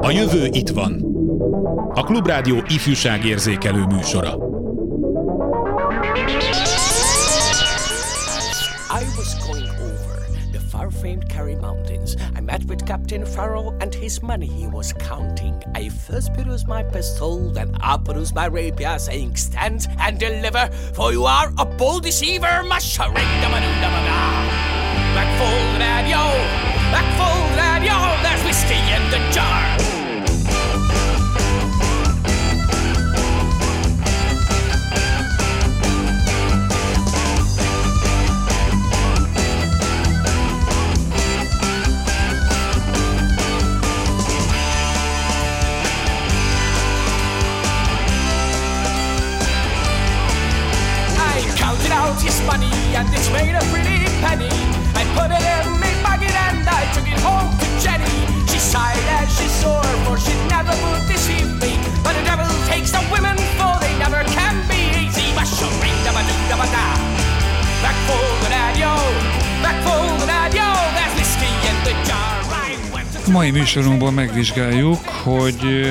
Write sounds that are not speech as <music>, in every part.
A jövő itt van. A Klubrádió ifjúságérzékelő műsora. I was going over the far-famed Kerry Mountains. I met with Captain Farrell and his money he was counting. I first produced my pistol, then I produced my rapier, saying, Stand and deliver, for you are a bold deceiver. Back full radio, back full radio, there's whiskey in the jar. Money and it's made a pretty penny. Sighed as she saw for she never would deceive me. But the devil takes the women for they never can be easy. Mushroom, da ba da ba da. Back for the radio, back for the radio. There's whiskey in the jar. Mai műsorunkban megvizsgáljuk, hogy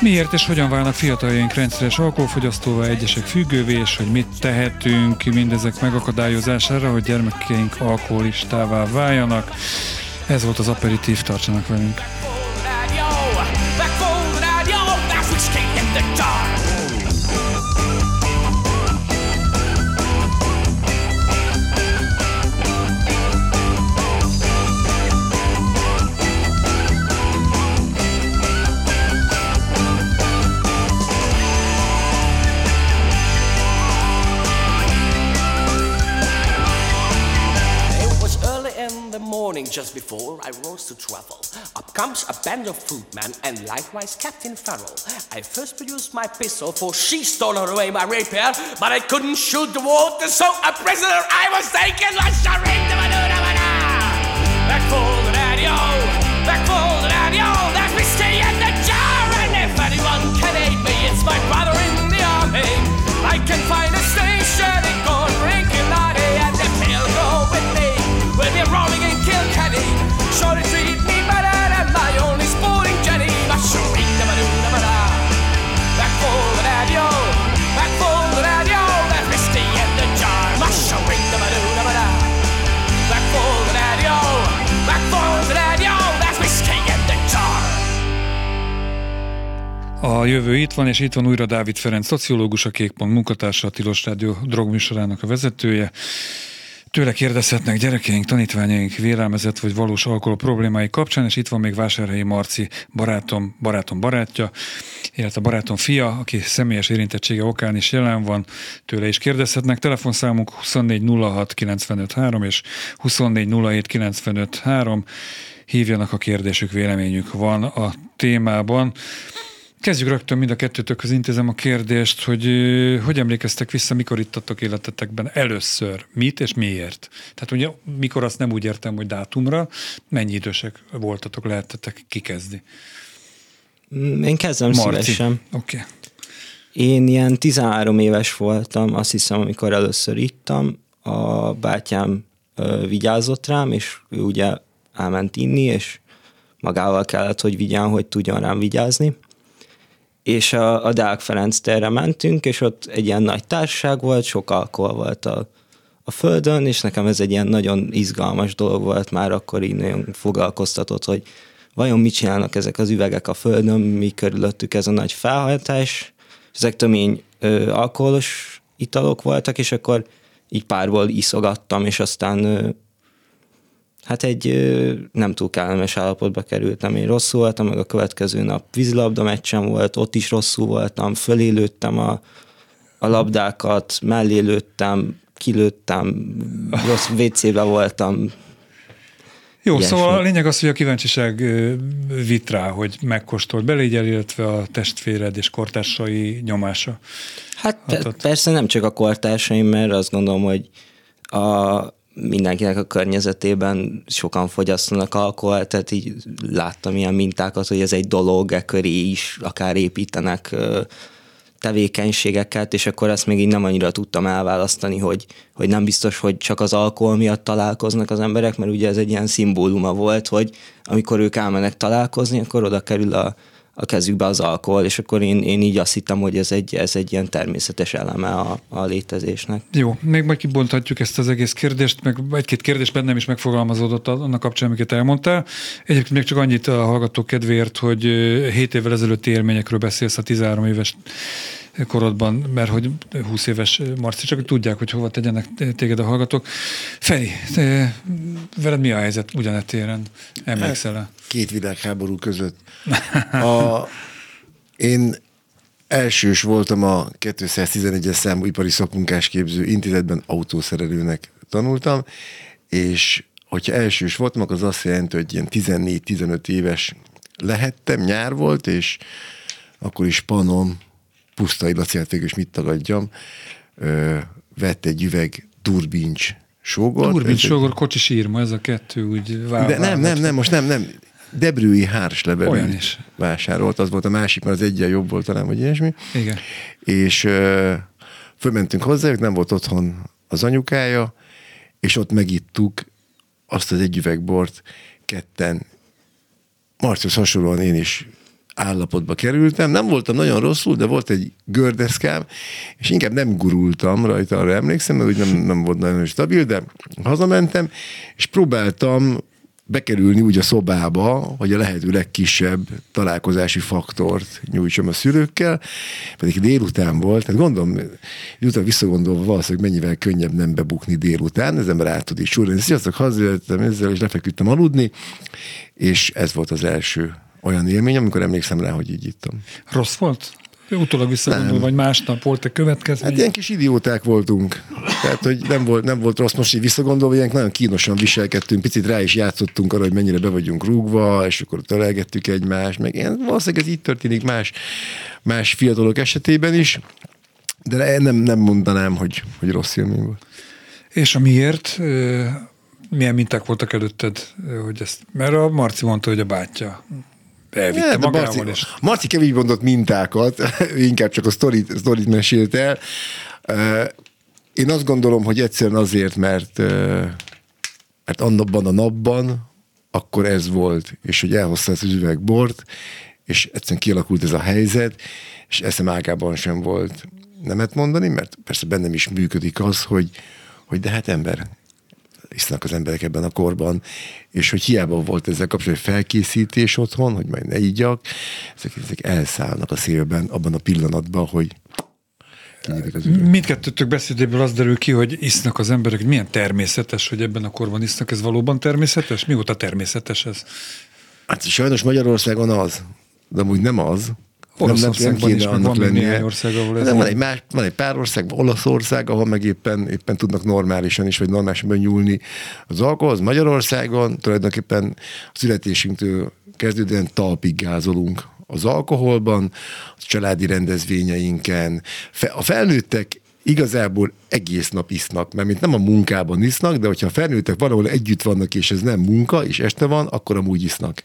Miért és hogyan válnak fiataljaink rendszeres alkoholfogyasztóvá, egyesek függővé, és hogy mit tehetünk mindezek megakadályozására, hogy gyermekeink alkoholistává váljanak. Ez volt az aperitív, tartsanak velünk! Before I rose to travel. Up comes a band of footmen and likewise Captain Farrell. I first produced my pistol for she stole away my rapier, but I couldn't shoot the water, so a prisoner I was taken. Back for the radio, back for the radio, there's whiskey in the jar, and if anyone can aid me, it's my brother in the army. I can find A jövő itt van, és itt van újra Dávid Ferenc, szociológus, a Kékpont munkatársa, a Tilos Rádió drogműsorának a vezetője. Tőle kérdezhetnek gyerekeink, tanítványaink vélelmezett vagy valós alkohol problémái kapcsán, és itt van még Vásárhelyi Marci barátom, barátom barátja, illetve barátom fia, aki személyes érintettsége okán is jelen van, tőle is kérdezhetnek. Telefonszámunk 24 953 és 24 953. Hívjanak a kérdésük, véleményük van a témában. Kezdjük rögtön mind a kettőtökhöz intézem a kérdést, hogy hogy emlékeztek vissza, mikor ittatok életetekben először, mit és miért? Tehát ugye, mikor azt nem úgy értem, hogy dátumra, mennyi idősek voltatok, lehetetek kikezdni? Mm, én kezdem Marci. szívesen. Oké. Okay. Én ilyen 13 éves voltam, azt hiszem, amikor először ittam, a bátyám ö, vigyázott rám, és ő ugye elment inni, és magával kellett, hogy vigyán, hogy tudjon rám vigyázni és a, a Deák Ferenc térre mentünk, és ott egy ilyen nagy társaság volt, sok alkohol volt a, a földön, és nekem ez egy ilyen nagyon izgalmas dolog volt, már akkor így nagyon foglalkoztatott, hogy vajon mit csinálnak ezek az üvegek a földön, mi körülöttük ez a nagy felhajtás, ezek tömény ö, alkoholos italok voltak, és akkor így párból iszogattam, és aztán ö, hát egy nem túl kellemes állapotba kerültem. Én rosszul voltam, meg a következő nap vízilabda meccsem volt, ott is rosszul voltam, fölélőttem a, a labdákat, mellé lőttem, kilőttem, rossz WC-be voltam, jó, Ilyesmi. szóval a lényeg az, hogy a kíváncsiság vit rá, hogy megkóstolt belégyel, illetve a testvéred és kortársai nyomása. Hát hatott. persze nem csak a kortársaim, mert azt gondolom, hogy a, mindenkinek a környezetében sokan fogyasztanak alkoholt, tehát így láttam ilyen mintákat, hogy ez egy dolog, e köré is akár építenek tevékenységeket, és akkor ezt még így nem annyira tudtam elválasztani, hogy, hogy nem biztos, hogy csak az alkohol miatt találkoznak az emberek, mert ugye ez egy ilyen szimbóluma volt, hogy amikor ők elmennek találkozni, akkor oda kerül a, a kezükbe az alkohol, és akkor én, én így azt hittem, hogy ez egy, ez egy ilyen természetes eleme a, a létezésnek. Jó, még majd kibonthatjuk ezt az egész kérdést, meg egy-két kérdés bennem is megfogalmazódott annak kapcsán, amiket elmondtál. Egyébként még csak annyit a hallgatók kedvéért, hogy 7 évvel ezelőtti élményekről beszélsz a 13 éves korodban, mert hogy 20 éves Marci, csak tudják, hogy hova tegyenek téged a hallgatók. Feri, te, veled mi a helyzet ugyanetéren? Emlékszel -e? Két világháború között. A, én elsős voltam a 211-es számú ipari szakmunkásképző intézetben autószerelőnek tanultam, és hogyha elsős voltam, akkor az azt jelenti, hogy ilyen 14-15 éves lehettem, nyár volt, és akkor is panom pusztai lacérték, és mit tagadjam, ö, vett egy üveg turbincs sógor. Turbincs sógor, kocsis írma, ez a kettő úgy vál, De nem, nem, nem, most nem, nem. Debrői hárslevelű vásárolt, az volt a másik, mert az egyen jobb volt talán, vagy ilyesmi. Igen. És ö, fölmentünk hozzájuk, nem volt otthon az anyukája, és ott megittuk azt az egy üvegbort ketten. Marcius hasonlóan én is állapotba kerültem. Nem voltam nagyon rosszul, de volt egy gördeszkám, és inkább nem gurultam rajta, arra emlékszem, mert úgy nem, nem volt nagyon stabil, de hazamentem, és próbáltam bekerülni úgy a szobába, hogy a lehető legkisebb találkozási faktort nyújtsam a szülőkkel, pedig délután volt, tehát gondolom, délután visszagondolva valószínűleg mennyivel könnyebb nem bebukni délután, ez ember át tud is súrni. Sziasztok, hazajöttem ezzel, és lefeküdtem aludni, és ez volt az első olyan élmény, amikor emlékszem rá, hogy így ittam. Rossz volt? Utólag visszagondolva, vagy másnap volt egy következmény? Hát ilyen kis idióták voltunk. Tehát, hogy nem volt, nem volt rossz most így visszagondolva, ilyen nagyon kínosan viselkedtünk, picit rá is játszottunk arra, hogy mennyire be vagyunk rúgva, és akkor találgettük egymást, meg ilyen, valószínűleg ez így történik más, más fiatalok esetében is, de nem, nem mondanám, hogy, hogy rossz élmény volt. És a miért? Milyen minták voltak előtted, hogy ezt, mert a Marci mondta, hogy a bátyja elvitte ja, magával. Marci, és... Marci kevés mondott mintákat, <laughs> inkább csak a sztorit, sztorit mesélt el. Én azt gondolom, hogy egyszerűen azért, mert, mert annabban a napban akkor ez volt, és hogy elhozta az üvegbort, és egyszerűen kialakult ez a helyzet, és eszem ágában sem volt nemet mondani, mert persze bennem is működik az, hogy, hogy de hát ember, isznak az emberek ebben a korban, és hogy hiába volt ezzel kapcsolatban felkészítés otthon, hogy majd ne ígyak, ezek, ezek elszállnak a szélben abban a pillanatban, hogy Mindkettőtök beszédéből az derül ki, hogy isznak az emberek, hogy milyen természetes, hogy ebben a korban isznak. Ez valóban természetes? Mióta természetes ez? Hát sajnos Magyarországon az, de amúgy nem az. Olaszországban nem, is, meg van lennie. néhány ország, ahol ez... Nem, van, egy más, van egy pár ország, Olaszország, ahol meg éppen, éppen tudnak normálisan is, vagy normálisan nyúlni az alkoholhoz. Magyarországon tulajdonképpen a születésünktől kezdődően talpig gázolunk az alkoholban, a családi rendezvényeinken. A felnőttek igazából egész nap isznak, mert mint nem a munkában isznak, de hogyha a felnőttek valahol együtt vannak, és ez nem munka, és este van, akkor amúgy isznak.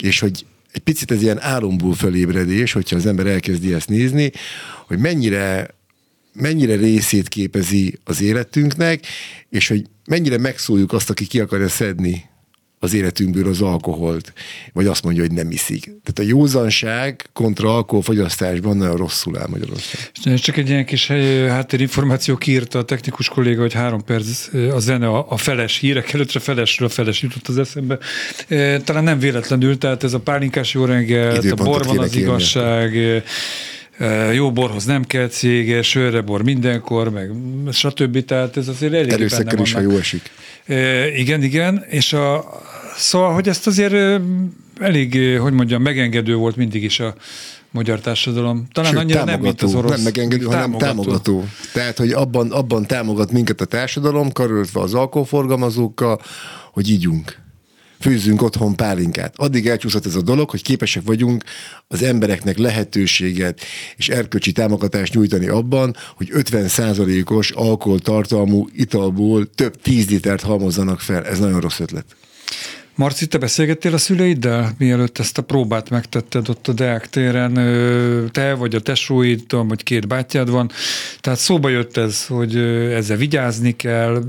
És hogy egy picit ez ilyen álomból felébredés, hogyha az ember elkezdi ezt nézni, hogy mennyire mennyire részét képezi az életünknek, és hogy mennyire megszóljuk azt, aki ki akarja szedni az életünkből az alkoholt, vagy azt mondja, hogy nem iszik. Tehát a józanság kontra alkoholfogyasztásban nagyon rosszul áll Magyarország. Csak egy ilyen kis háttérinformáció kiírta a technikus kolléga, hogy három perc a zene a, a feles hírek előttre felesről a feles jutott az eszembe. Talán nem véletlenül, tehát ez a pálinkás jó reggel, a borban az igazság, jó borhoz nem kell cége, sörre bor mindenkor, meg stb. Tehát ez azért elég Erőszakkel is, ha jó esik. igen, igen, és a, Szóval, hogy ezt azért elég, hogy mondjam, megengedő volt mindig is a magyar társadalom. Talán Sőt, annyira nem, mint az orosz. Nem megengedő, hanem támogató. támogató. Tehát, hogy abban, abban támogat minket a társadalom, karöltve az alkoholforgalmazókkal, hogy ígyunk. Főzzünk otthon pálinkát. Addig elcsúszott ez a dolog, hogy képesek vagyunk az embereknek lehetőséget és erkölcsi támogatást nyújtani abban, hogy 50%-os alkoholtartalmú italból több tíz litert halmozzanak fel. Ez nagyon rossz ötlet. Marci, te beszélgettél a szüleiddel, mielőtt ezt a próbát megtetted ott a Deák téren? Te vagy a tesóid, tudom, hogy két bátyád van. Tehát szóba jött ez, hogy ezzel vigyázni kell.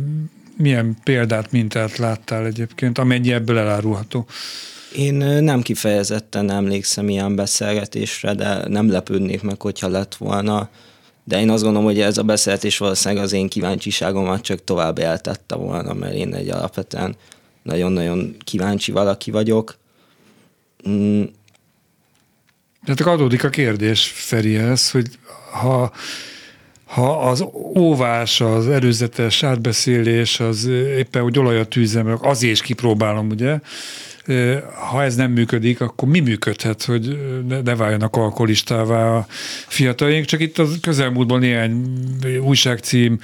Milyen példát, mintát láttál egyébként, amennyi ebből elárulható? Én nem kifejezetten emlékszem ilyen beszélgetésre, de nem lepődnék meg, hogyha lett volna. De én azt gondolom, hogy ez a beszélgetés valószínűleg az én kíváncsiságomat csak tovább eltette volna, mert én egy alapvetően nagyon-nagyon kíváncsi valaki vagyok. Mm. Tehát adódik a kérdés Ferihez, hogy ha, ha az óvás, az előzetes átbeszélés, az éppen, hogy olaj a tűzem, azért is kipróbálom, ugye, ha ez nem működik, akkor mi működhet, hogy ne váljanak alkoholistává a fiataljaink? Csak itt a közelmúltban néhány újságcím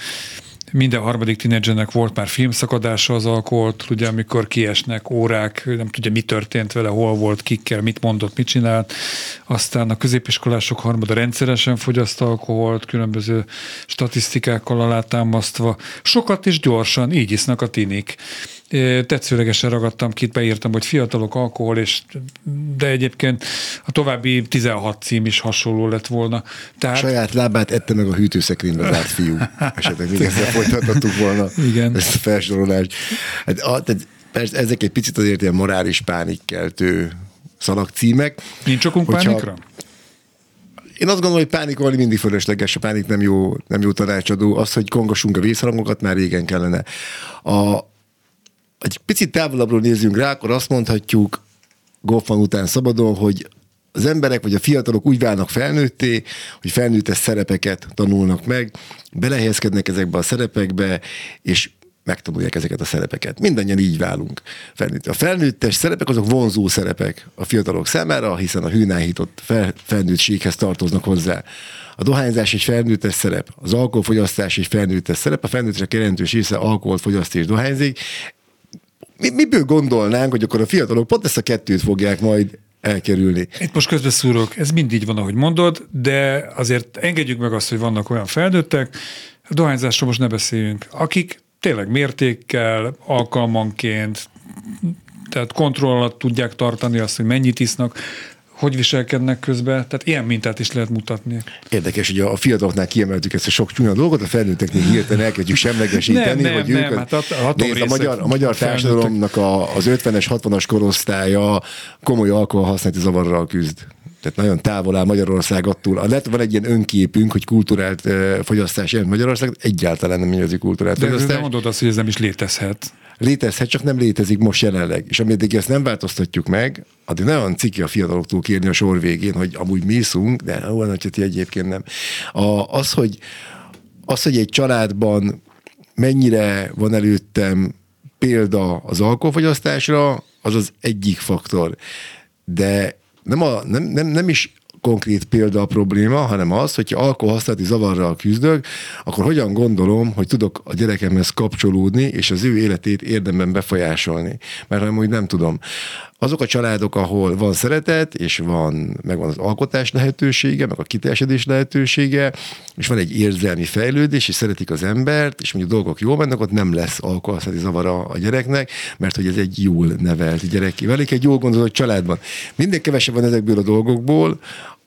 minden harmadik tínédzsernek volt már filmszakadása az alkoholt, ugye amikor kiesnek órák, nem tudja mi történt vele, hol volt, kikkel, mit mondott, mit csinált. Aztán a középiskolások harmada rendszeresen fogyaszt alkoholt, különböző statisztikákkal alátámasztva. Sokat és gyorsan, így isznak a tinik tetszőlegesen ragadtam ki, beírtam, hogy fiatalok, alkohol, és de egyébként a további 16 cím is hasonló lett volna. Tehát... Saját lábát ette meg a hűtőszekrénybe zárt fiú. <laughs> Esetleg még ezzel folytathattuk volna Igen. ezt a felsorolást. Hát, a, tehát persze ezek egy picit azért ilyen morális pánikkeltő szalagcímek. Nincs okunk hogyha, pánikra? Én azt gondolom, hogy pánikolni mindig fölösleges, a pánik nem jó, nem jó tanácsadó. Az, hogy kongassunk a vészharangokat, már régen kellene. A, egy picit távolabbról nézzünk rá, akkor azt mondhatjuk, Goffman után szabadon, hogy az emberek vagy a fiatalok úgy válnak felnőtté, hogy felnőttes szerepeket tanulnak meg, belehelyezkednek ezekbe a szerepekbe, és megtanulják ezeket a szerepeket. Mindannyian így válunk. A felnőttes szerepek azok vonzó szerepek a fiatalok számára, hiszen a hűnáhított fel, felnőttséghez tartoznak hozzá. A dohányzás egy felnőttes szerep, az alkoholfogyasztás egy felnőttes szerep, a felnőttesek jelentős része alkoholt fogyaszt és dohányzik mi, miből gondolnánk, hogy akkor a fiatalok pont ezt a kettőt fogják majd elkerülni. Itt most közbeszúrok, ez mindig van, ahogy mondod, de azért engedjük meg azt, hogy vannak olyan felnőttek, a dohányzásról most ne beszéljünk, akik tényleg mértékkel, alkalmanként, tehát kontroll alatt tudják tartani azt, hogy mennyit isznak, hogy viselkednek közben, tehát ilyen mintát is lehet mutatni. Érdekes, hogy a fiataloknál kiemeltük ezt a sok csúnya dolgot, a felnőtteknél hirtelen elkezdjük semlegesíteni, nem, hogy nem, ők, nem, hát a, nézd, a magyar, a magyar társadalomnak a, az 50-es, 60-as korosztálya komoly alkoholhasználati zavarral küzd. Tehát nagyon távol áll Magyarország attól. Lett van egy ilyen önképünk, hogy kulturált uh, fogyasztás jelent Magyarország, egyáltalán nem minőzi kulturált de, fogyasztás. De mondod azt, hogy ez nem is létezhet létezhet, csak nem létezik most jelenleg. És ameddig ezt nem változtatjuk meg, addig nagyon ciki a fiataloktól kérni a sor végén, hogy amúgy mi iszunk, de olyan, hogy ti egyébként nem. A, az, hogy, az, hogy egy családban mennyire van előttem példa az alkoholfogyasztásra, az az egyik faktor. De nem, a, nem, nem, nem is konkrét példa a probléma, hanem az, hogyha alkoholhasználati zavarral küzdök, akkor hogyan gondolom, hogy tudok a gyerekemhez kapcsolódni, és az ő életét érdemben befolyásolni. Mert ha úgy nem tudom azok a családok, ahol van szeretet, és van, megvan az alkotás lehetősége, meg a kiteljesedés lehetősége, és van egy érzelmi fejlődés, és szeretik az embert, és mondjuk dolgok jól mennek, ott nem lesz alkoholszati zavara a gyereknek, mert hogy ez egy jól nevelt gyerek. Velik egy jól gondozott családban. Minden kevesebb van ezekből a dolgokból,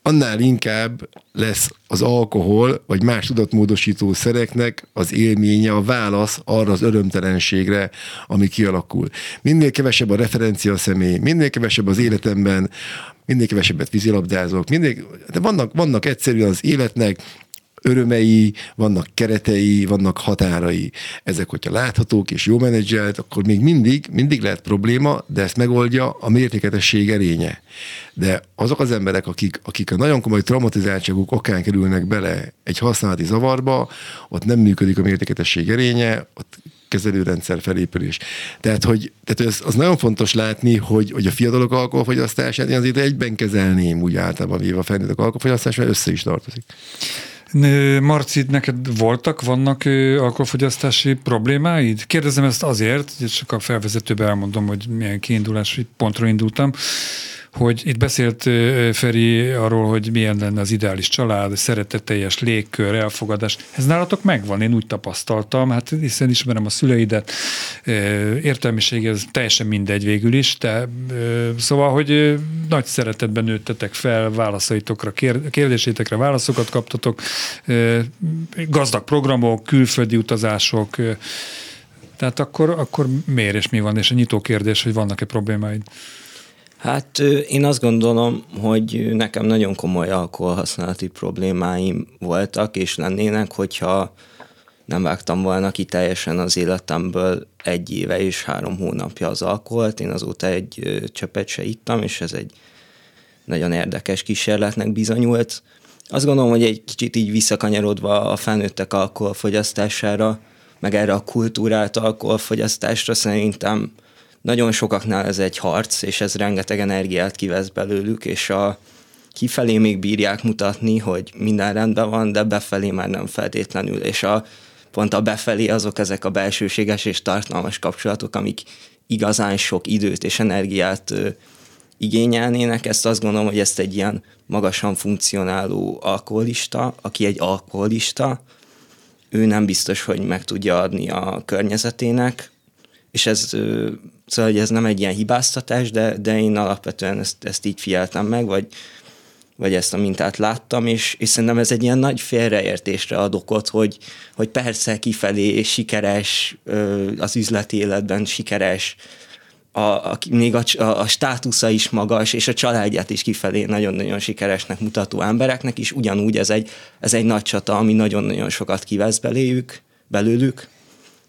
annál inkább lesz az alkohol, vagy más tudatmódosító szereknek az élménye, a válasz arra az örömtelenségre, ami kialakul. Minél kevesebb a referencia személy, minél kevesebb az életemben, minél kevesebbet vízilabdázok, minél, de vannak, vannak egyszerűen az életnek örömei, vannak keretei, vannak határai. Ezek, hogyha láthatók és jó menedzselt, akkor még mindig, mindig lehet probléma, de ezt megoldja a mértéketesség erénye. De azok az emberek, akik, akik a nagyon komoly traumatizáltságuk okán kerülnek bele egy használati zavarba, ott nem működik a mértéketesség erénye, ott kezelőrendszer felépülés. Tehát, hogy, tehát az, az nagyon fontos látni, hogy, hogy a fiatalok alkoholfogyasztását én azért egyben kezelném úgy általában véve a felnőttek alkoholfogyasztás, mert össze is tartozik. Marci, neked voltak, vannak alkoholfogyasztási problémáid? Kérdezem ezt azért, hogy csak a felvezetőben elmondom, hogy milyen kiindulási pontról indultam, hogy itt beszélt Feri arról, hogy milyen lenne az ideális család, szeretetteljes légkör, elfogadás. Ez nálatok megvan, én úgy tapasztaltam, hát hiszen ismerem a szüleidet, értelmiség ez teljesen mindegy végül is, de szóval, hogy nagy szeretetben nőttetek fel, válaszaitokra, kérdésétekre válaszokat kaptatok, gazdag programok, külföldi utazások, tehát akkor, akkor miért és mi van? És a nyitó kérdés, hogy vannak-e problémáid? Hát én azt gondolom, hogy nekem nagyon komoly alkoholhasználati problémáim voltak, és lennének, hogyha nem vágtam volna ki teljesen az életemből egy éve és három hónapja az alkoholt. Én azóta egy csöpet se ittam, és ez egy nagyon érdekes kísérletnek bizonyult. Azt gondolom, hogy egy kicsit így visszakanyarodva a felnőttek alkoholfogyasztására, meg erre a kultúrát alkoholfogyasztásra szerintem nagyon sokaknál ez egy harc, és ez rengeteg energiát kivesz belőlük, és a kifelé még bírják mutatni, hogy minden rendben van, de befelé már nem feltétlenül, és a, pont a befelé azok ezek a belsőséges és tartalmas kapcsolatok, amik igazán sok időt és energiát ö, igényelnének. Ezt azt gondolom, hogy ezt egy ilyen magasan funkcionáló alkoholista, aki egy alkoholista, ő nem biztos, hogy meg tudja adni a környezetének, és ez, szóval hogy ez nem egy ilyen hibáztatás, de, de én alapvetően ezt, ezt így fieltem meg, vagy, vagy ezt a mintát láttam, és, és szerintem ez egy ilyen nagy félreértésre ad okot, hogy, hogy persze kifelé sikeres, az üzleti életben sikeres, a, a, még a, a, a státusza is magas, és a családját is kifelé nagyon-nagyon sikeresnek mutató embereknek is. Ugyanúgy ez egy, ez egy nagy csata, ami nagyon-nagyon sokat kivesz beléjük, belőlük,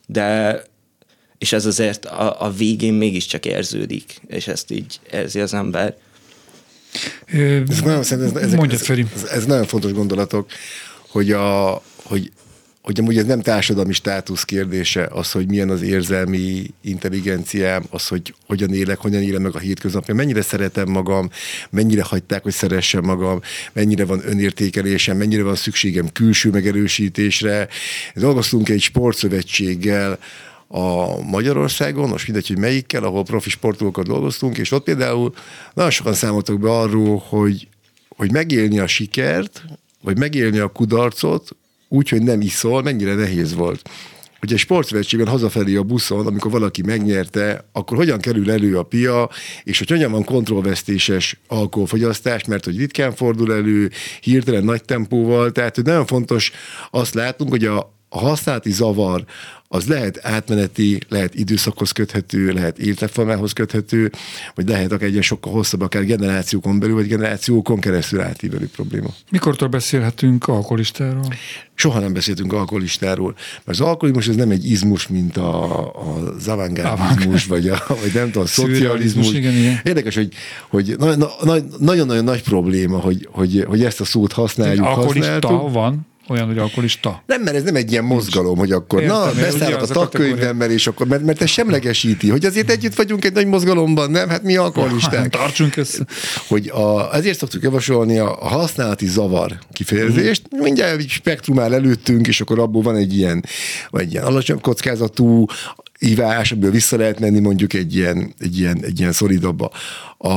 de és ez azért a, a végén mégiscsak érződik, és ezt így érzi az ember. Ez nagyon, ez, ez, ez, ez, ez nagyon fontos gondolatok, hogy, a, hogy hogy amúgy ez nem társadalmi státusz kérdése, az, hogy milyen az érzelmi intelligenciám, az, hogy hogyan élek, hogyan élem meg a hétköznapja, mennyire szeretem magam, mennyire hagyták, hogy szeressem magam, mennyire van önértékelésem, mennyire van szükségem külső megerősítésre. Dolgoztunk egy sportszövetséggel, a Magyarországon, most mindegy, hogy melyikkel, ahol profi sportolókat dolgoztunk, és ott például nagyon sokan számoltak be arról, hogy, hogy megélni a sikert, vagy megélni a kudarcot, úgy, hogy nem iszol, mennyire nehéz volt. Hogy egy sportszövetségben hazafelé a buszon, amikor valaki megnyerte, akkor hogyan kerül elő a pia, és hogy hogyan van kontrollvesztéses alkoholfogyasztás, mert hogy ritkán fordul elő, hirtelen nagy tempóval, tehát hogy nagyon fontos azt látnunk, hogy a, a használati zavar, az lehet átmeneti, lehet időszakhoz köthető, lehet életformához köthető, vagy lehet akár egy sokkal hosszabb, akár generációkon belül, vagy generációkon keresztül átívelő probléma. Mikortól beszélhetünk alkoholistáról? Soha nem beszéltünk alkoholistáról, mert az alkoholizmus ez nem egy izmus, mint a, a zavangádizmus, vagy, a, vagy nem tudom, a szocializmus. Igen, igen. Érdekes, hogy, hogy nagyon-nagyon nagy probléma, hogy, hogy, hogy ezt a szót használjuk. Alkoholista van, olyan, hogy alkoholista? Nem, mert ez nem egy ilyen mozgalom, hogy akkor Értem, na, beszállok a tagkönyvemmel, és akkor, mert, mert ez semlegesíti, hogy azért együtt vagyunk egy nagy mozgalomban, nem? Hát mi alkoholisták. <laughs> Tartsunk össze. Hogy a, ezért szoktuk javasolni a, használati zavar kifejezést. Mm. Mindjárt egy spektrum áll előttünk, és akkor abból van egy ilyen, vagy egy ilyen alacsony kockázatú, ivás, amiből vissza lehet menni mondjuk egy ilyen, egy ilyen, egy ilyen szolidabba. A,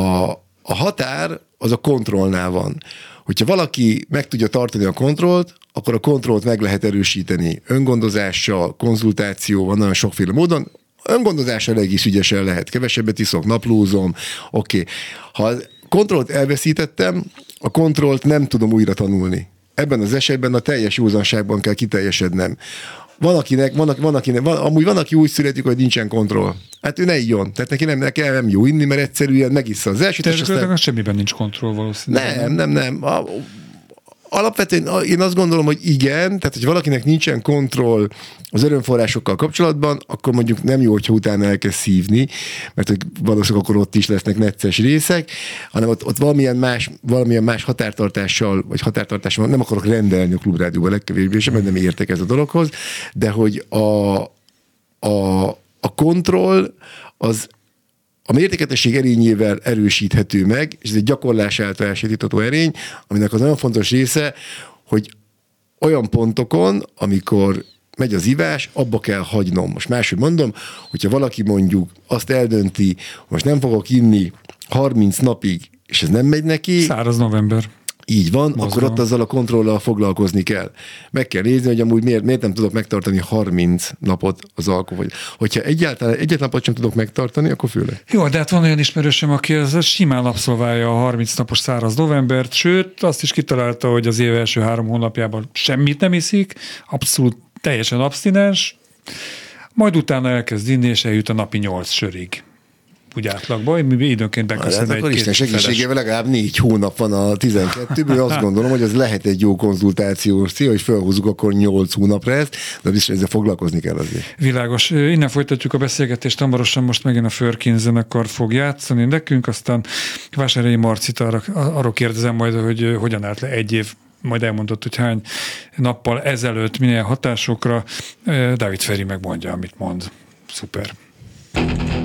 a határ az a kontrollnál van. Hogyha valaki meg tudja tartani a kontrollt, akkor a kontrollt meg lehet erősíteni öngondozással, konzultációval, nagyon sokféle módon. Öngondozással egész ügyesen lehet. Kevesebbet iszok, naplózom, oké. Okay. Ha a kontrollt elveszítettem, a kontrollt nem tudom újra tanulni. Ebben az esetben a teljes józanságban kell kiteljesednem. Van akinek, van, van akinek, van, amúgy van, aki úgy születik, hogy nincsen kontroll. Hát ő ne igyon. Tehát neki nem, neki nem jó inni, mert egyszerűen megissza az elsőt. Tehát aztán... semmiben nincs kontroll valószínűleg. Nem, nem, nem. A, alapvetően én azt gondolom, hogy igen, tehát hogy valakinek nincsen kontroll az örömforrásokkal kapcsolatban, akkor mondjuk nem jó, hogyha utána elkezd szívni, mert hogy valószínűleg akkor ott is lesznek necces részek, hanem ott, ott valamilyen, más, valamilyen más határtartással, vagy határtartással nem akarok rendelni a klubrádióban legkevésbé sem, mert nem értek ez a dologhoz, de hogy a, a, a kontroll az a mértéketesség erényével erősíthető meg, és ez egy gyakorlás által elsajátítható erény, aminek az nagyon fontos része, hogy olyan pontokon, amikor megy az ivás, abba kell hagynom. Most máshogy mondom, hogyha valaki mondjuk azt eldönti, most nem fogok inni 30 napig és ez nem megy neki, Száraz november. Így van, Mozgalom. akkor ott azzal a kontrollal foglalkozni kell. Meg kell nézni, hogy amúgy miért, miért nem tudok megtartani 30 napot az alkohol. Hogyha egyáltalán egyet napot sem tudok megtartani, akkor főleg. Jó, de hát van olyan ismerősöm, aki az simán abszolválja a 30 napos száraz novembert, sőt, azt is kitalálta, hogy az év első három hónapjában semmit nem iszik, abszolút teljesen abstinens, majd utána elkezd inni, és eljut a napi 8 sörig. Úgy átlagban, mi időnként Hát beköszön akkor egy Isten két feles. segítségével legalább négy hónap van a 12-ből, azt gondolom, hogy az lehet egy jó konzultációs cél, hogy felhúzzuk akkor 8 hónapra ezt, de biztos ezzel foglalkozni kell azért. Világos. Innen folytatjuk a beszélgetést. Hamarosan most megint a Förkin zenekar fog játszani nekünk, aztán Vásárhelyi Marcit arra, arról kérdezem majd, hogy hogyan állt le egy év majd elmondott, hogy hány nappal ezelőtt milyen hatásokra. Dávid Feri megmondja, amit mond. Szuper. What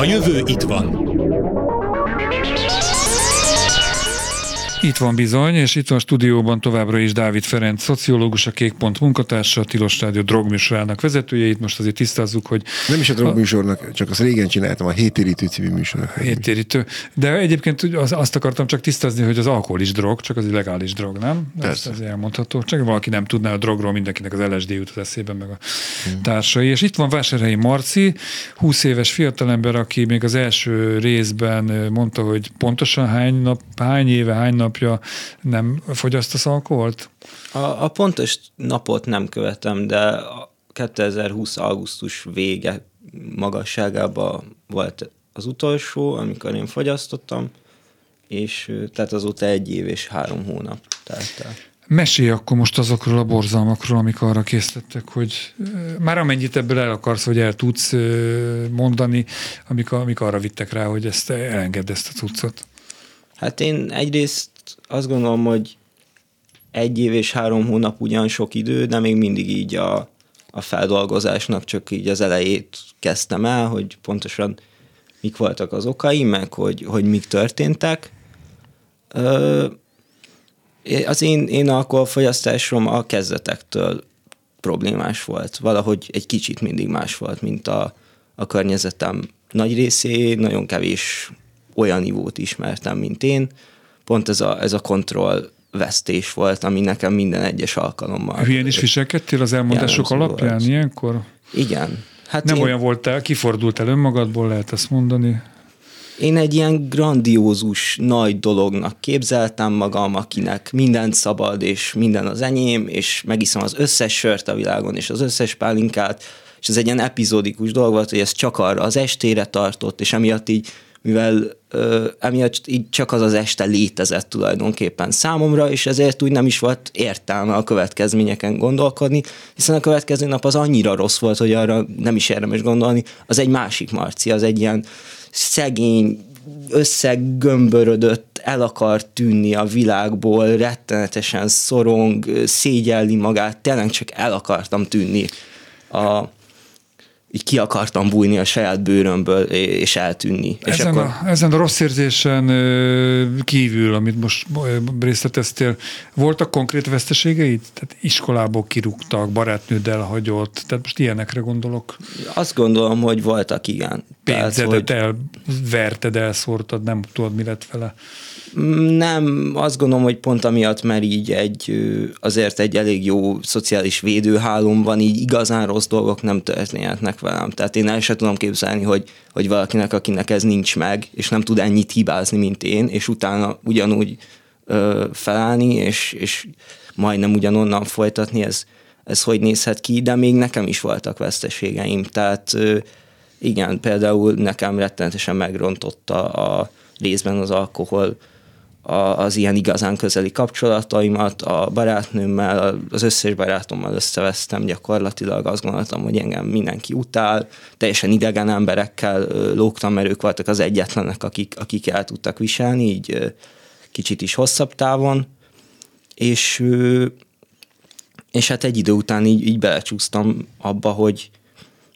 A jövő itt van. Itt van bizony, és itt van a stúdióban továbbra is Dávid Ferenc, szociológus, a Kékpont munkatársa, a Tilos Rádió drogműsorának vezetője. Itt most azért tisztázzuk, hogy Nem is a drogműsornak, csak azt régen csináltam, a Hétérítő című műsornak. héttérítő. De egyébként azt akartam csak tisztázni, hogy az alkohol is drog, csak az egy legális drog, nem? Persze. ez elmondható. Csak valaki nem tudná a drogról, mindenkinek az LSD jut az eszébe, meg a társai. És itt van Vásárhelyi Marci, 20 éves fiatalember, aki még az első részben mondta, hogy pontosan hány, nap, hány éve, hány napja nem fogyasztasz alkoholt? A, a pontos napot nem követem, de a 2020. augusztus vége magasságában volt az utolsó, amikor én fogyasztottam, és tehát azóta egy év és három hónap telt el. Mesélj akkor most azokról a borzalmakról, amik arra készítettek, hogy már amennyit ebből el akarsz, vagy el tudsz mondani, amik, amik arra vittek rá, hogy ezt elengedd ezt a cuccot. Hát én egyrészt azt gondolom, hogy egy év és három hónap ugyan sok idő, de még mindig így a, a feldolgozásnak csak így az elejét kezdtem el, hogy pontosan mik voltak az okai, meg hogy, hogy mik történtek. Ö, az én, én alkoholfogyasztásom a kezdetektől problémás volt. Valahogy egy kicsit mindig más volt, mint a, a környezetem nagy részé, nagyon kevés olyan nivót ismertem, mint én. Pont ez a, ez a kontroll vesztés volt, ami nekem minden egyes alkalommal. Hülyén is viselkedtél az elmondások alapján volt. ilyenkor? Igen. Hát Nem én, olyan voltál, kifordultál önmagadból, lehet ezt mondani. én egy ilyen grandiózus, nagy dolognak képzeltem magam, akinek mindent szabad, és minden az enyém, és megiszom az összes sört a világon, és az összes pálinkát, és ez egy ilyen epizódikus dolog volt, hogy ez csak arra az estére tartott, és emiatt így, mivel ö, emiatt így csak az az este létezett tulajdonképpen számomra, és ezért úgy nem is volt értelme a következményeken gondolkodni, hiszen a következő nap az annyira rossz volt, hogy arra nem is érdemes gondolni, az egy másik Marci, az egy ilyen szegény, összegömbörödött, el akar tűnni a világból, rettenetesen szorong, szégyelli magát, tényleg csak el akartam tűnni a, így ki akartam bújni a saját bőrömből, és eltűnni. és Ezen, akkor, a, ezen a rossz érzésen kívül, amit most részleteztél, voltak konkrét veszteségeid? Tehát iskolából kirúgtak, barátnőd elhagyott, tehát most ilyenekre gondolok. azt gondolom, hogy voltak, igen. Tehát, Pénzedet hogy elverted, elszórtad, nem tudod, mi lett vele. Nem, azt gondolom, hogy pont amiatt, mert így egy, azért egy elég jó szociális védőhálóm van, így igazán rossz dolgok nem történhetnek velem. Tehát én el sem tudom képzelni, hogy, hogy valakinek, akinek ez nincs meg, és nem tud ennyit hibázni, mint én, és utána ugyanúgy ö, felállni, és, és majdnem ugyanonnan folytatni, ez, ez hogy nézhet ki, de még nekem is voltak veszteségeim. Tehát ö, igen, például nekem rettenetesen megrontotta a részben az alkohol a, az ilyen igazán közeli kapcsolataimat, a barátnőmmel, az összes barátommal összevesztem gyakorlatilag, azt gondoltam, hogy engem mindenki utál, teljesen idegen emberekkel lógtam, mert ők voltak az egyetlenek, akik, akik el tudtak viselni, így kicsit is hosszabb távon, és, és hát egy idő után így, így belecsúsztam abba, hogy,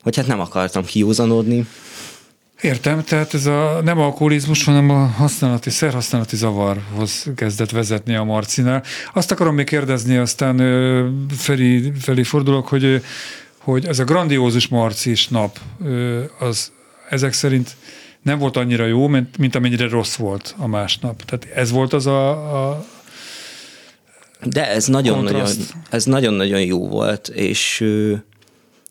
hogy hát nem akartam kiúzanodni, Értem, tehát ez a nem alkoholizmus, hanem a használati, szerhasználati zavarhoz kezdett vezetni a Marcinál. Azt akarom még kérdezni, aztán Feri, felé fordulok, hogy, hogy ez a grandiózus marcis nap, az ezek szerint nem volt annyira jó, mint, mint amennyire rossz volt a másnap. Tehát ez volt az a, a De ez nagyon-nagyon, Kontraszt. ez nagyon-nagyon jó volt, és,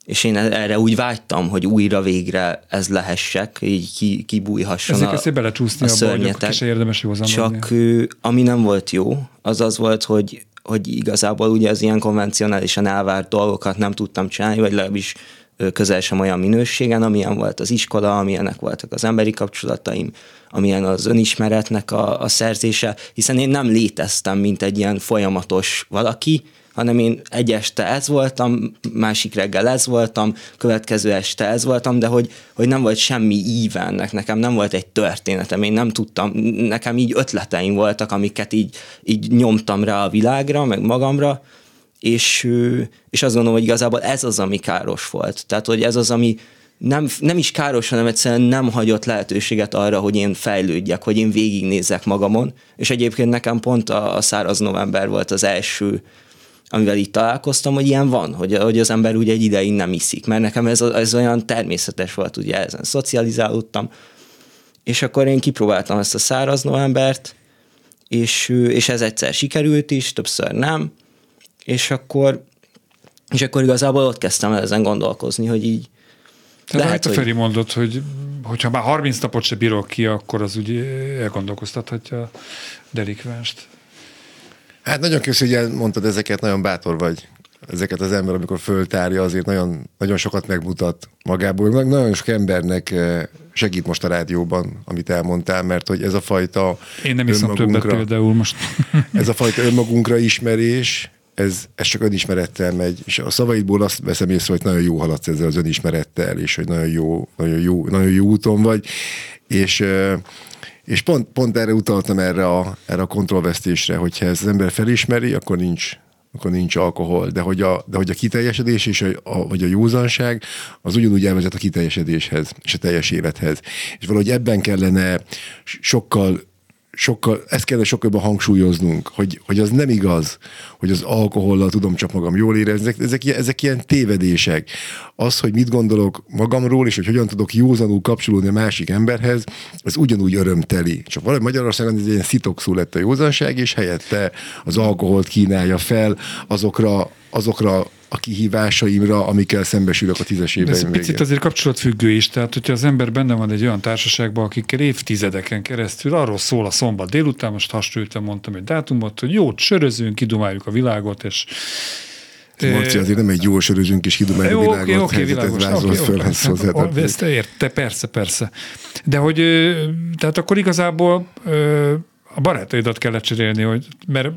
és én erre úgy vágytam, hogy újra végre ez lehessek, így ki, kibújhasson ezek a, ezt belecsúszni a abba, akkor szörnyetek. se érdemes józan Csak ö, ami nem volt jó, az az volt, hogy, hogy igazából ugye az ilyen konvencionálisan elvárt dolgokat nem tudtam csinálni, vagy legalábbis közel sem olyan minőségen, amilyen volt az iskola, amilyenek voltak az emberi kapcsolataim, amilyen az önismeretnek a, a szerzése, hiszen én nem léteztem, mint egy ilyen folyamatos valaki, hanem én egy este ez voltam, másik reggel ez voltam, következő este ez voltam, de hogy, hogy nem volt semmi íve ennek, nekem nem volt egy történetem, én nem tudtam, nekem így ötleteim voltak, amiket így, így nyomtam rá a világra, meg magamra, és, és azt gondolom, hogy igazából ez az, ami káros volt. Tehát, hogy ez az, ami nem, nem is káros, hanem egyszerűen nem hagyott lehetőséget arra, hogy én fejlődjek, hogy én végignézzek magamon. És egyébként nekem pont a, a száraz november volt az első, amivel itt találkoztam, hogy ilyen van, hogy, hogy az ember ugye egy ideig nem iszik, mert nekem ez, ez olyan természetes volt, ugye ezen szocializálódtam, és akkor én kipróbáltam ezt a száraz novembert, és, és ez egyszer sikerült is, többször nem, és akkor, és akkor igazából ott kezdtem el ezen gondolkozni, hogy így Tehát lehet, a hogy- Feri mondott, hogy hogyha már 30 napot se bírok ki, akkor az úgy elgondolkoztathatja a delikvenst. Hát nagyon köszönöm, hogy elmondtad ezeket, nagyon bátor vagy ezeket az ember, amikor föltárja, azért nagyon, nagyon sokat megmutat magából. Meg nagyon sok embernek eh, segít most a rádióban, amit elmondtál, mert hogy ez a fajta Én nem iszom többet például most. <laughs> ez a fajta önmagunkra ismerés, ez, ez csak önismerettel megy, és a szavaidból azt veszem észre, hogy nagyon jó haladsz ezzel az önismerettel, és hogy nagyon jó, nagyon jó, nagyon jó úton vagy, és, ö, és pont, pont erre utaltam erre a, erre a kontrollvesztésre, hogyha ezt az ember felismeri, akkor nincs, akkor nincs alkohol, de hogy a, de hogy a kiteljesedés és a, a, vagy a józanság az ugyanúgy elvezet a kiteljesedéshez és a teljes élethez. És valahogy ebben kellene sokkal sokkal, ezt kellene sokkal jobban hangsúlyoznunk, hogy, hogy az nem igaz, hogy az alkohollal tudom csak magam jól érezni, ezek, ezek, ezek ilyen tévedések. Az, hogy mit gondolok magamról, és hogy hogyan tudok józanul kapcsolódni a másik emberhez, ez ugyanúgy örömteli. Csak valahogy Magyarországon ez egy ilyen szitokszó lett a józanság, és helyette az alkoholt kínálja fel azokra, azokra a kihívásaimra, amikkel szembesülök a tízes De ez picit azért kapcsolatfüggő is, tehát hogyha az ember benne van egy olyan társaságban, akikkel évtizedeken keresztül arról szól a szombat délután, most hasonlítom, mondtam egy dátumot, hogy jót sörözünk, kidumáljuk a világot, és Marci, azért nem egy jó sörözünk és kidumáljuk a Jó, világot, oké, oké, helyzetet világos. vázolsz Oké, föl, ezt <laughs> hozzátartozik. Ezt érte, persze, persze. De hogy, tehát akkor igazából a barátaidat kell lecserélni, hogy, mert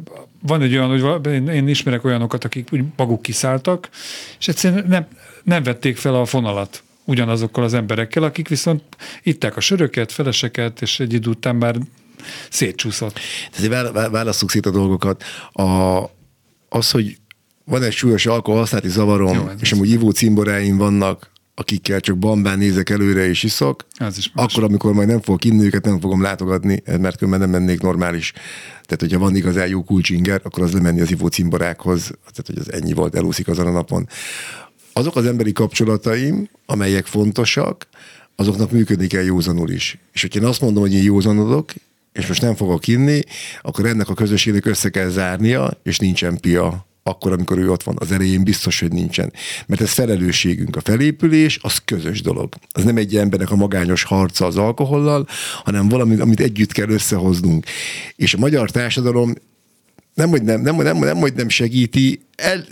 van egy olyan, hogy én, én ismerek olyanokat, akik úgy maguk kiszálltak, és egyszerűen nem, nem vették fel a fonalat ugyanazokkal az emberekkel, akik viszont itták a söröket, feleseket, és egy idő után már szétcsúszott. Ezért vá- válasszuk szét a dolgokat. A, az, hogy van egy súlyos alkoholhasználati zavarom, Jó, és amúgy ivó cimboráim vannak, akikkel csak bambán nézek előre és iszok, Az is más. akkor, amikor majd nem fogok inni őket, nem fogom látogatni, mert különben nem mennék normális. Tehát, hogyha van igazán jó kulcsinger, akkor az lemenni az ivó cimborákhoz, tehát, hogy az ennyi volt, elúszik azon a napon. Azok az emberi kapcsolataim, amelyek fontosak, azoknak működni kell józanul is. És hogyha én azt mondom, hogy én józanodok, és most nem fogok inni, akkor ennek a közösségnek össze kell zárnia, és nincsen pia akkor, amikor ő ott van. Az elején biztos, hogy nincsen. Mert ez felelősségünk. A felépülés az közös dolog. Az nem egy embernek a magányos harca az alkohollal, hanem valami, amit együtt kell összehoznunk. És a magyar társadalom nem, hogy nem, nem, nem, nem, hogy nem segíti, el,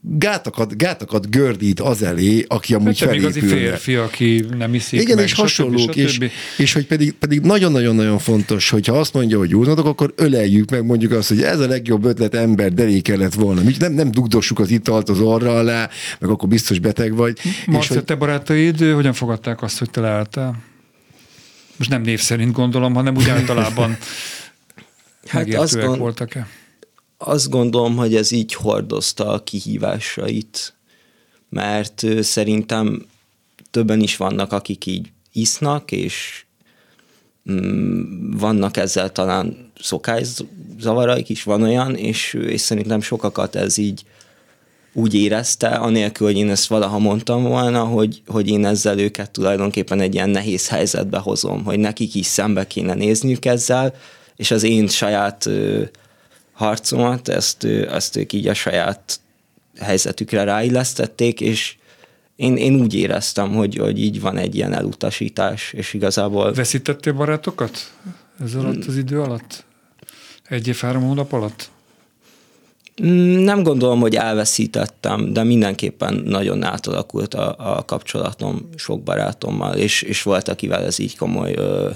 gátakat, gátakat gördít az elé, aki amúgy igazi felépülne. férfi, aki nem iszik Igen, meg, és hasonlók, és, és hogy pedig, pedig nagyon-nagyon-nagyon fontos, hogyha azt mondja, hogy józanok, akkor öleljük meg mondjuk azt, hogy ez a legjobb ötlet ember delé kellett volna. Mi Nem, nem dugdossuk az italt az orra alá, meg akkor biztos beteg vagy. Marcia, hogy, te barátaid hogyan fogadták azt, hogy te leálltál? Most nem név szerint gondolom, hanem úgy <laughs> általában Hát azt gond- voltak-e? Azt gondolom, hogy ez így hordozta a kihívásait, mert szerintem többen is vannak, akik így isznak, és mm, vannak ezzel talán szokászavaraik is, van olyan, és, és szerintem sokakat ez így úgy érezte, anélkül, hogy én ezt valaha mondtam volna, hogy, hogy én ezzel őket tulajdonképpen egy ilyen nehéz helyzetbe hozom, hogy nekik is szembe kéne nézniük ezzel, és az én saját harcomat, ezt, ezt ők így a saját helyzetükre ráillesztették, és én, én úgy éreztem, hogy, hogy így van egy ilyen elutasítás, és igazából Veszítettél barátokat ez alatt az idő alatt? Egy év, három hónap alatt? Mm, Nem gondolom, hogy elveszítettem, de mindenképpen nagyon átalakult a, a kapcsolatom sok barátommal, és, és volt, akivel ez így komoly, ö,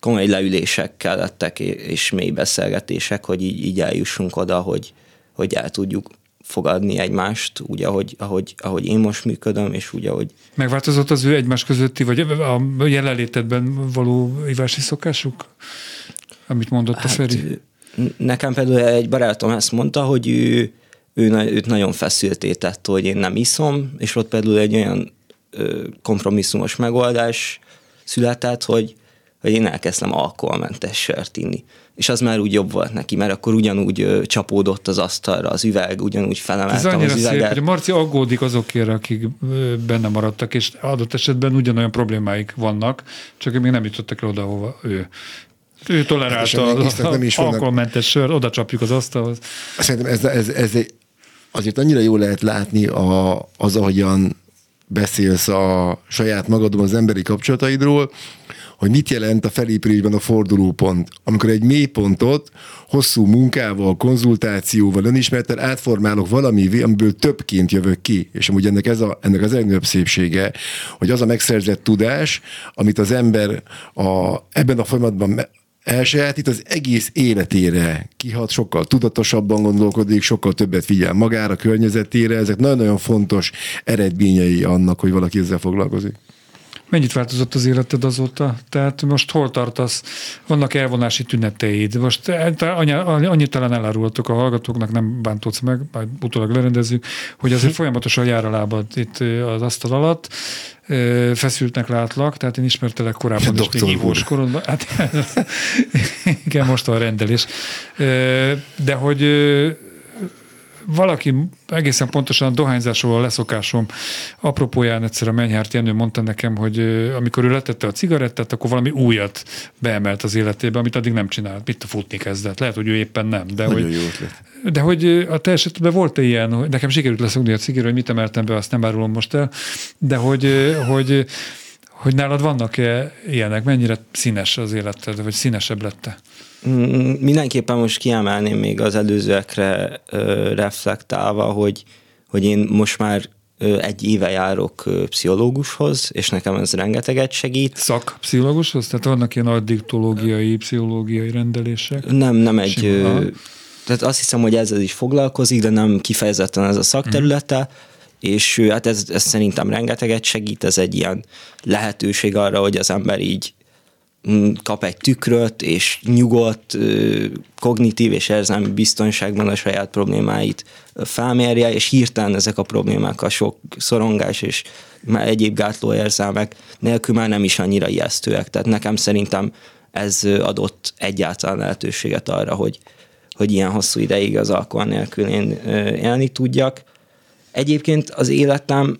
komoly leülések kellettek, és mély beszélgetések, hogy így, így eljussunk oda, hogy, hogy el tudjuk fogadni egymást, úgy, ahogy, ahogy, ahogy én most működöm, és úgy, ahogy Megváltozott az ő egymás közötti, vagy a jelenlétedben való ivási szokásuk? Amit mondott a Feri? Hát, Nekem például egy barátom ezt mondta, hogy ő, ő, őt nagyon feszülté tett, hogy én nem iszom, és ott például egy olyan kompromisszumos megoldás született, hogy, hogy én elkezdtem alkoholmentes sört inni. És az már úgy jobb volt neki, mert akkor ugyanúgy csapódott az asztalra az üveg, ugyanúgy Ez felemeltem annyira az szép, üveget. hogy Marci aggódik azokért, akik benne maradtak, és adott esetben ugyanolyan problémáik vannak, csak még nem jutottak el oda, hova ő. Ő tolerálta isznak, az nem is vannak- alkoholmentes sör, oda csapjuk az asztalhoz. Szerintem ez, ez, ez egy, azért annyira jól lehet látni a, az, ahogyan beszélsz a saját magadon az emberi kapcsolataidról, hogy mit jelent a felépülésben a fordulópont. Amikor egy mélypontot hosszú munkával, konzultációval, önismerettel átformálok valami, amiből többként jövök ki. És amúgy ennek, ez a, ennek az legnagyobb szépsége, hogy az a megszerzett tudás, amit az ember a, ebben a folyamatban elsajátít, az egész életére kihat, sokkal tudatosabban gondolkodik, sokkal többet figyel magára, környezetére. Ezek nagyon-nagyon fontos eredményei annak, hogy valaki ezzel foglalkozik. Mennyit változott az életed azóta? Tehát most hol tartasz? Vannak elvonási tüneteid? Most eh, annyit talán elárultok a hallgatóknak, nem bántódsz meg, majd utólag lerendezzük, hogy azért folyamatosan jár a lábad itt eh, az asztal alatt. Eh, Feszültnek látlak, tehát én ismertelek korábban is Doktor még úr. ívós korodban. Hát, <laughs> igen, most a rendelés. De hogy valaki egészen pontosan a dohányzásról a leszokásom apropóján egyszer a Menyhárt Jenő mondta nekem, hogy amikor ő letette a cigarettát, akkor valami újat beemelt az életébe, amit addig nem csinált. Mit a futni kezdett. Lehet, hogy ő éppen nem. De Nagyon hogy, jó ötlet. de hogy a te esetben volt-e ilyen, hogy nekem sikerült leszokni a cigiről, hogy mit emeltem be, azt nem árulom most el, de hogy, hogy, hogy nálad vannak-e ilyenek, mennyire színes az életed, vagy színesebb lette? Mm, Mindenképpen most kiemelném még az előzőekre reflektálva, hogy, hogy én most már egy éve járok pszichológushoz, és nekem ez rengeteget segít. Szakpszichológushoz? Tehát vannak ilyen addiktológiai, pszichológiai rendelések? Nem, nem egy... Ö, tehát azt hiszem, hogy ezzel is foglalkozik, de nem kifejezetten ez a szakterülete, és ö, hát ez, ez szerintem rengeteget segít, ez egy ilyen lehetőség arra, hogy az ember így mm, kap egy tükröt, és nyugodt, kognitív és érzelmi biztonságban a saját problémáit felmérje, és hirtelen ezek a problémák, a sok szorongás és már egyéb gátló érzelmek nélkül már nem is annyira ijesztőek. Tehát nekem szerintem ez adott egyáltalán lehetőséget arra, hogy, hogy ilyen hosszú ideig az alkohol nélkül én élni tudjak. Egyébként az életem,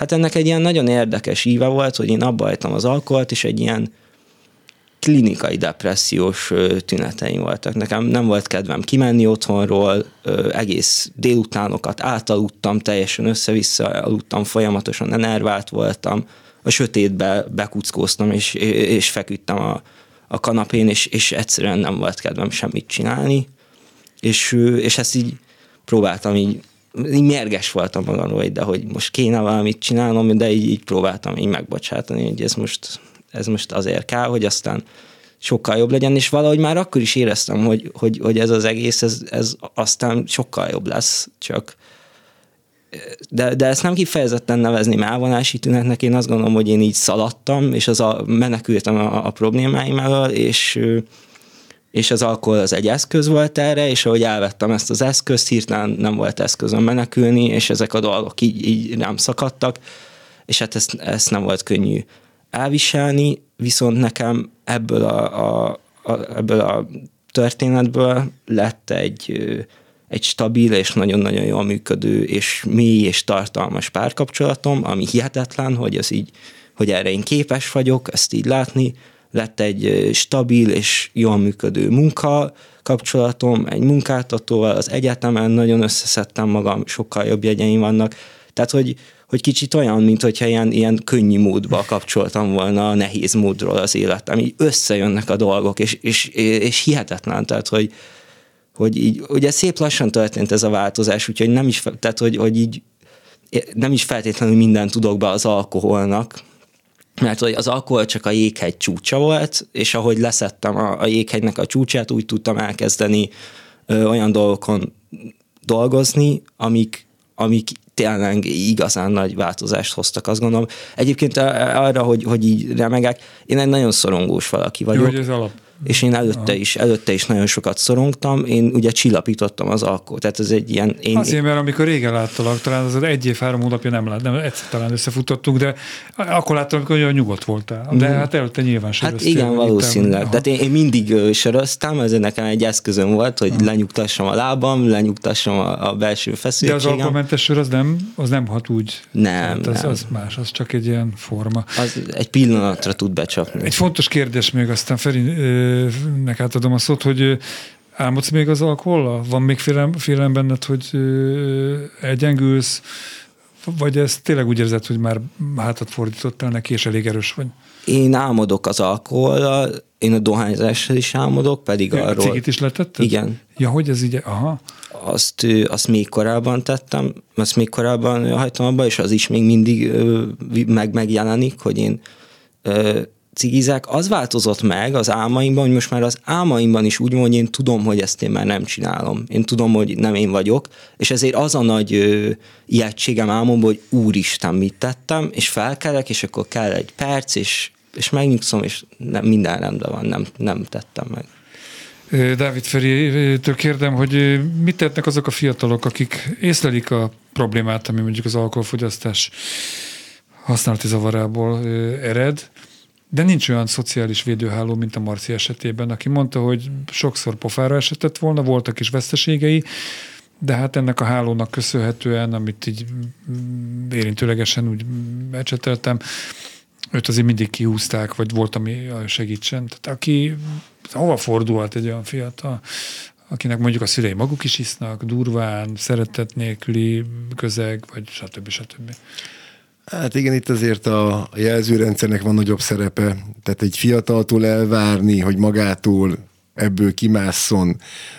hát ennek egy ilyen nagyon érdekes íve volt, hogy én abba hagytam az alkoholt, és egy ilyen klinikai depressziós tüneteim voltak. Nekem nem volt kedvem kimenni otthonról, egész délutánokat átaludtam, teljesen össze-vissza aludtam, folyamatosan enervált voltam, a sötétbe bekuckóztam, és, és feküdtem a, a kanapén, és, és egyszerűen nem volt kedvem semmit csinálni, és, és ezt így próbáltam így, így mérges voltam magamról, de hogy most kéne valamit csinálnom, de így, így próbáltam így megbocsátani, hogy ez most, ez most azért kell, hogy aztán sokkal jobb legyen, és valahogy már akkor is éreztem, hogy, hogy, hogy ez az egész, ez, ez aztán sokkal jobb lesz, csak de, de ezt nem kifejezetten nevezném elvonási tünetnek, én azt gondolom, hogy én így szaladtam, és az a, menekültem a, a problémáim elől, és, és az alkohol az egy eszköz volt erre, és ahogy elvettem ezt az eszközt, hirtelen nem volt eszközöm menekülni, és ezek a dolgok így, így rám szakadtak, és hát ezt, ezt nem volt könnyű elviselni, viszont nekem ebből a, a, a, ebből a történetből lett egy, egy stabil és nagyon-nagyon jól működő és mély és tartalmas párkapcsolatom, ami hihetetlen, hogy ez így, hogy erre én képes vagyok, ezt így látni, lett egy stabil és jól működő munka kapcsolatom, egy munkáltatóval, az egyetemen nagyon összeszedtem magam, sokkal jobb jegyeim vannak. Tehát, hogy, hogy kicsit olyan, mint hogyha ilyen, ilyen könnyű módba kapcsoltam volna a nehéz módról az életem. Így összejönnek a dolgok, és, és, és hihetetlen, tehát, hogy, hogy így, ugye szép lassan történt ez a változás, úgyhogy nem is, tehát, hogy, hogy így nem is feltétlenül mindent tudok be az alkoholnak, mert hogy az alkohol csak a jéghegy csúcsa volt, és ahogy leszettem a, a jéghegynek a csúcsát, úgy tudtam elkezdeni ö, olyan dolgokon dolgozni, amik, amik tényleg igazán nagy változást hoztak, azt gondolom. Egyébként arra, hogy, hogy így remegek, én egy nagyon szorongós valaki Jó, vagyok. hogy ez alap. És én előtte is, előtte is nagyon sokat szorongtam, én ugye csillapítottam az alkoholt, tehát ez egy ilyen... Én, Azért, mert amikor régen láttalak, talán az egy év, három hónapja nem lát, nem, egyszer talán összefutottunk, de akkor láttam, amikor olyan nyugodt voltál. De hát előtte nyilván Hát igen, valószínűleg. Tehát én, én mindig söröztem, ez nekem egy eszközöm volt, hogy lenyugtassam a lábam, lenyugtassam a, a belső De az feszültségem. alkoholmentes sör az nem, az nem hat úgy. Nem, az, nem. az más, az csak egy ilyen forma. Az egy pillanatra tud becsapni. Egy fontos kérdés még, aztán Ferinek átadom a szót, hogy álmodsz még az alkohollal? Van még félelem, félelem benned, hogy elgyengülsz, vagy ez tényleg úgy érzed, hogy már hátat fordítottál neki, és elég erős vagy? Én álmodok az alkohollal, én a dohányzással is álmodok, pedig arról... Cigit is letetted? Igen. Ja, hogy ez így, aha. Azt, azt még korábban tettem, azt még korábban hagytam abba, és az is még mindig meg megjelenik, hogy én cigizek. Az változott meg az álmaimban, hogy most már az álmaimban is úgy hogy én tudom, hogy ezt én már nem csinálom. Én tudom, hogy nem én vagyok, és ezért az a nagy ö, ijegységem álmomban, hogy úristen, mit tettem, és felkelek, és akkor kell egy perc, és, és megnyugszom, és nem, minden rendben van, nem, nem tettem meg. Dávid Feri-től kérdem, hogy mit tettnek azok a fiatalok, akik észlelik a problémát, ami mondjuk az alkoholfogyasztás használati zavarából ered, de nincs olyan szociális védőháló, mint a Marci esetében, aki mondta, hogy sokszor pofára esetett volna, voltak is veszteségei, de hát ennek a hálónak köszönhetően, amit így mm, érintőlegesen úgy ecseteltem, őt azért mindig kihúzták, vagy volt, ami segítsen. Tehát aki hova fordulhat egy olyan fiatal, akinek mondjuk a szülei maguk is isznak, durván, szeretet nélküli közeg, vagy stb. stb. Hát igen, itt azért a jelzőrendszernek van nagyobb szerepe. Tehát egy fiataltól elvárni, hogy magától ebből kimásszon,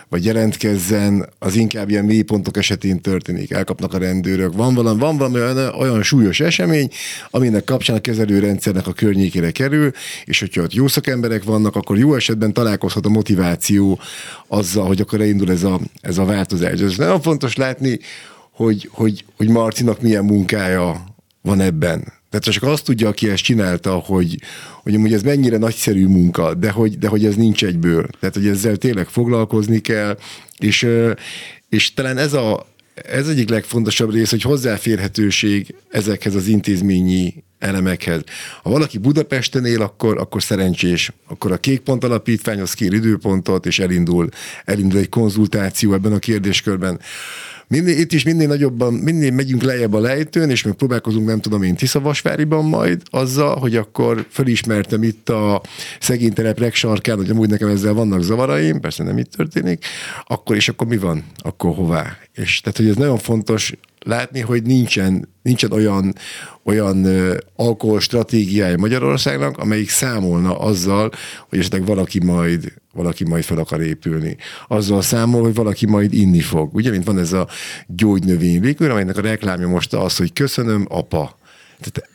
vagy jelentkezzen, az inkább ilyen mélypontok esetén történik. Elkapnak a rendőrök. Van valami, van valami olyan, olyan súlyos esemény, aminek kapcsán a kezelőrendszernek a környékére kerül, és hogyha ott jó szakemberek vannak, akkor jó esetben találkozhat a motiváció azzal, hogy akkor elindul ez a, ez a változás. Ez nagyon fontos látni, hogy, hogy, hogy Marcinak milyen munkája van ebben. Tehát csak azt tudja, aki ezt csinálta, hogy, hogy amúgy ez mennyire nagyszerű munka, de hogy, de hogy ez nincs egyből. Tehát, hogy ezzel tényleg foglalkozni kell, és, és talán ez a, ez egyik legfontosabb rész, hogy hozzáférhetőség ezekhez az intézményi elemekhez. Ha valaki Budapesten él, akkor, akkor szerencsés. Akkor a Kék Pont Alapítvány az kér időpontot, és elindul, elindul egy konzultáció ebben a kérdéskörben. Minél, itt is minél nagyobban, minél megyünk lejjebb a lejtőn, és még próbálkozunk, nem tudom én, Tiszavasváriban majd azzal, hogy akkor felismertem itt a szegény telep regsarkán, hogy amúgy nekem ezzel vannak zavaraim, persze nem itt történik, akkor és akkor mi van? Akkor hová? És tehát, hogy ez nagyon fontos látni, hogy nincsen, nincsen olyan, olyan alkohol stratégiája Magyarországnak, amelyik számolna azzal, hogy esetleg valaki majd, valaki majd fel akar épülni. Azzal számol, hogy valaki majd inni fog. Ugye, mint van ez a gyógynövény likőr, amelynek a reklámja most az, hogy köszönöm, apa. Tehát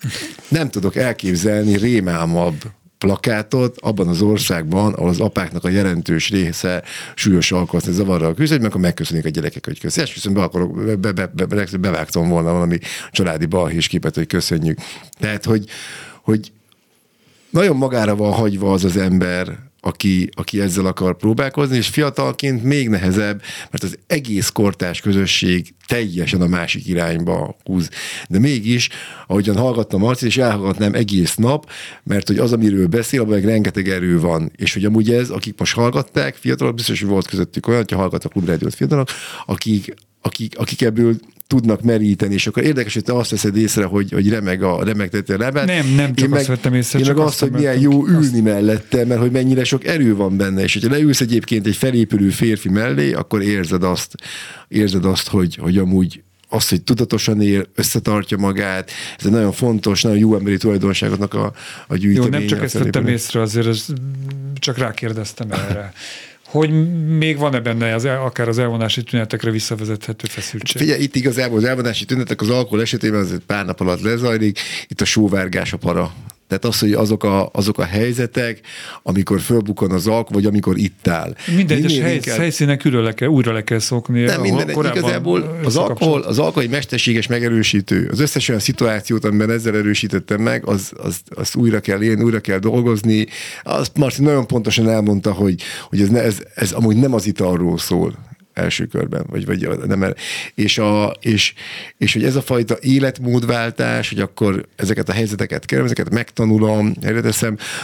nem tudok elképzelni rémámabb plakátot abban az országban, ahol az apáknak a jelentős része súlyos alkoholni zavarral küzd, hogy akkor megköszönik a gyerekek, hogy köszönjük. Esküszöm, be, akarok, be, be, be, be, bevágtam volna valami családi balhés képet, hogy köszönjük. Tehát, hogy, hogy nagyon magára van hagyva az az ember, aki, aki ezzel akar próbálkozni, és fiatalként még nehezebb, mert az egész kortás közösség teljesen a másik irányba húz. De mégis, ahogyan hallgattam Marcit, és elhallgatnám egész nap, mert hogy az, amiről beszél, abban rengeteg erő van. És hogy amúgy ez, akik most hallgatták, fiatalok, biztos, hogy volt közöttük olyan, hogyha hallgattak klubrádiót fiatalok, akik, akik, akik ebből tudnak meríteni, és akkor érdekes, hogy te azt veszed észre, hogy, hogy remeg a remegteti a lebet. Nem, nem csak Én azt vettem észre, Én csak meg azt azt, hogy milyen jó ki. Azt- ülni mellette, mert hogy mennyire sok erő van benne, és hogyha leülsz egyébként egy felépülő férfi mellé, akkor érzed azt, érzed azt, hogy, hogy amúgy azt, hogy tudatosan él, összetartja magát, ez egy nagyon fontos, nagyon jó emberi tulajdonságoknak a, a Jó, gyűjteménye. nem csak ezt vettem észre, azért ez, csak rákérdeztem erre. <laughs> Hogy még van-e benne az, el- akár az elvonási tünetekre visszavezethető feszültség? Figyelj, itt igazából az elvonási tünetek az alkohol esetében az pár nap alatt lezajlik, itt a sóvárgás a para. Tehát az, hogy azok a, azok a helyzetek, amikor fölbukon az alkohol, vagy amikor itt áll. Minden egyes hely, inkább- helyszínen külön le kell, újra le kell szokni. Nem minden, igazából az alkohol, az alkohol egy mesterséges megerősítő. Az összes olyan szituációt, amiben ezzel erősítettem meg, az, az, az újra kell élni, újra kell dolgozni. Azt Marci nagyon pontosan elmondta, hogy, hogy ez, ne, ez, ez amúgy nem az italról szól első körben, vagy, vagy nem, és, a, és, és hogy ez a fajta életmódváltás, hogy akkor ezeket a helyzeteket kell, ezeket megtanulom, erre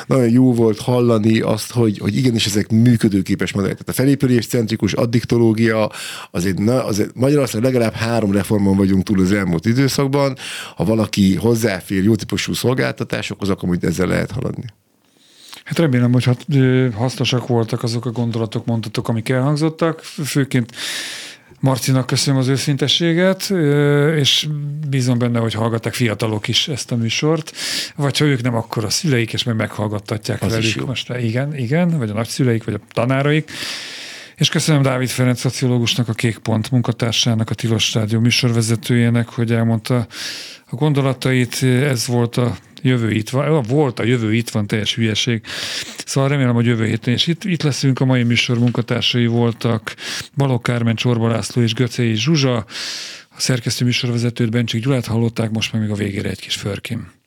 nagyon jó volt hallani azt, hogy, hogy igenis ezek működőképes modellek. Tehát a felépülés centrikus addiktológia, azért, na, azért Magyarország legalább három reformon vagyunk túl az elmúlt időszakban. Ha valaki hozzáfér jó típusú szolgáltatásokhoz, akkor ezzel lehet haladni. Hát remélem, hogy hat- hasznosak voltak azok a gondolatok, mondtatok, amik elhangzottak. Főként Marcinak köszönöm az őszintességet, és bízom benne, hogy hallgatták fiatalok is ezt a műsort, vagy ha ők nem, akkor a szüleik, és meg meghallgattatják Az velük most. Igen, igen, vagy a nagyszüleik, vagy a tanáraik. És köszönöm Dávid Ferenc szociológusnak, a Kék Pont munkatársának, a Tilos Rádió műsorvezetőjének, hogy elmondta a gondolatait. Ez volt a jövő itt van, volt a jövő itt van, teljes hülyeség. Szóval remélem, hogy jövő héten, és itt, itt leszünk, a mai műsor munkatársai voltak Balogh Kármen, Csorba László és Göcei Zsuzsa, a szerkesztő műsorvezetőt Bencsik Gyulát hallották, most meg még a végére egy kis förkim.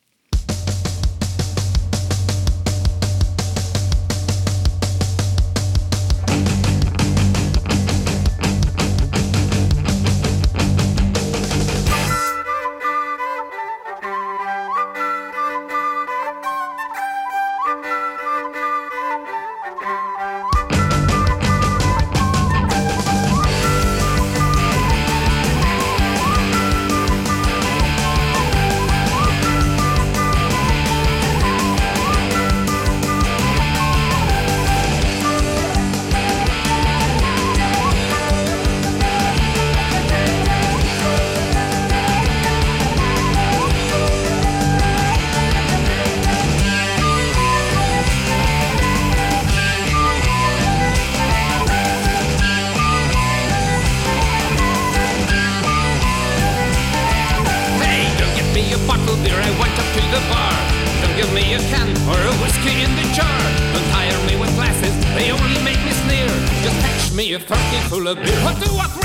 Whiskey in the jar. Don't tire me with glasses, they only make me sneer. Just fetch me a turkey full of beer. One, two, or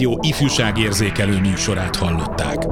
A Klubrádió ifjúságérzékelő műsorát hallották.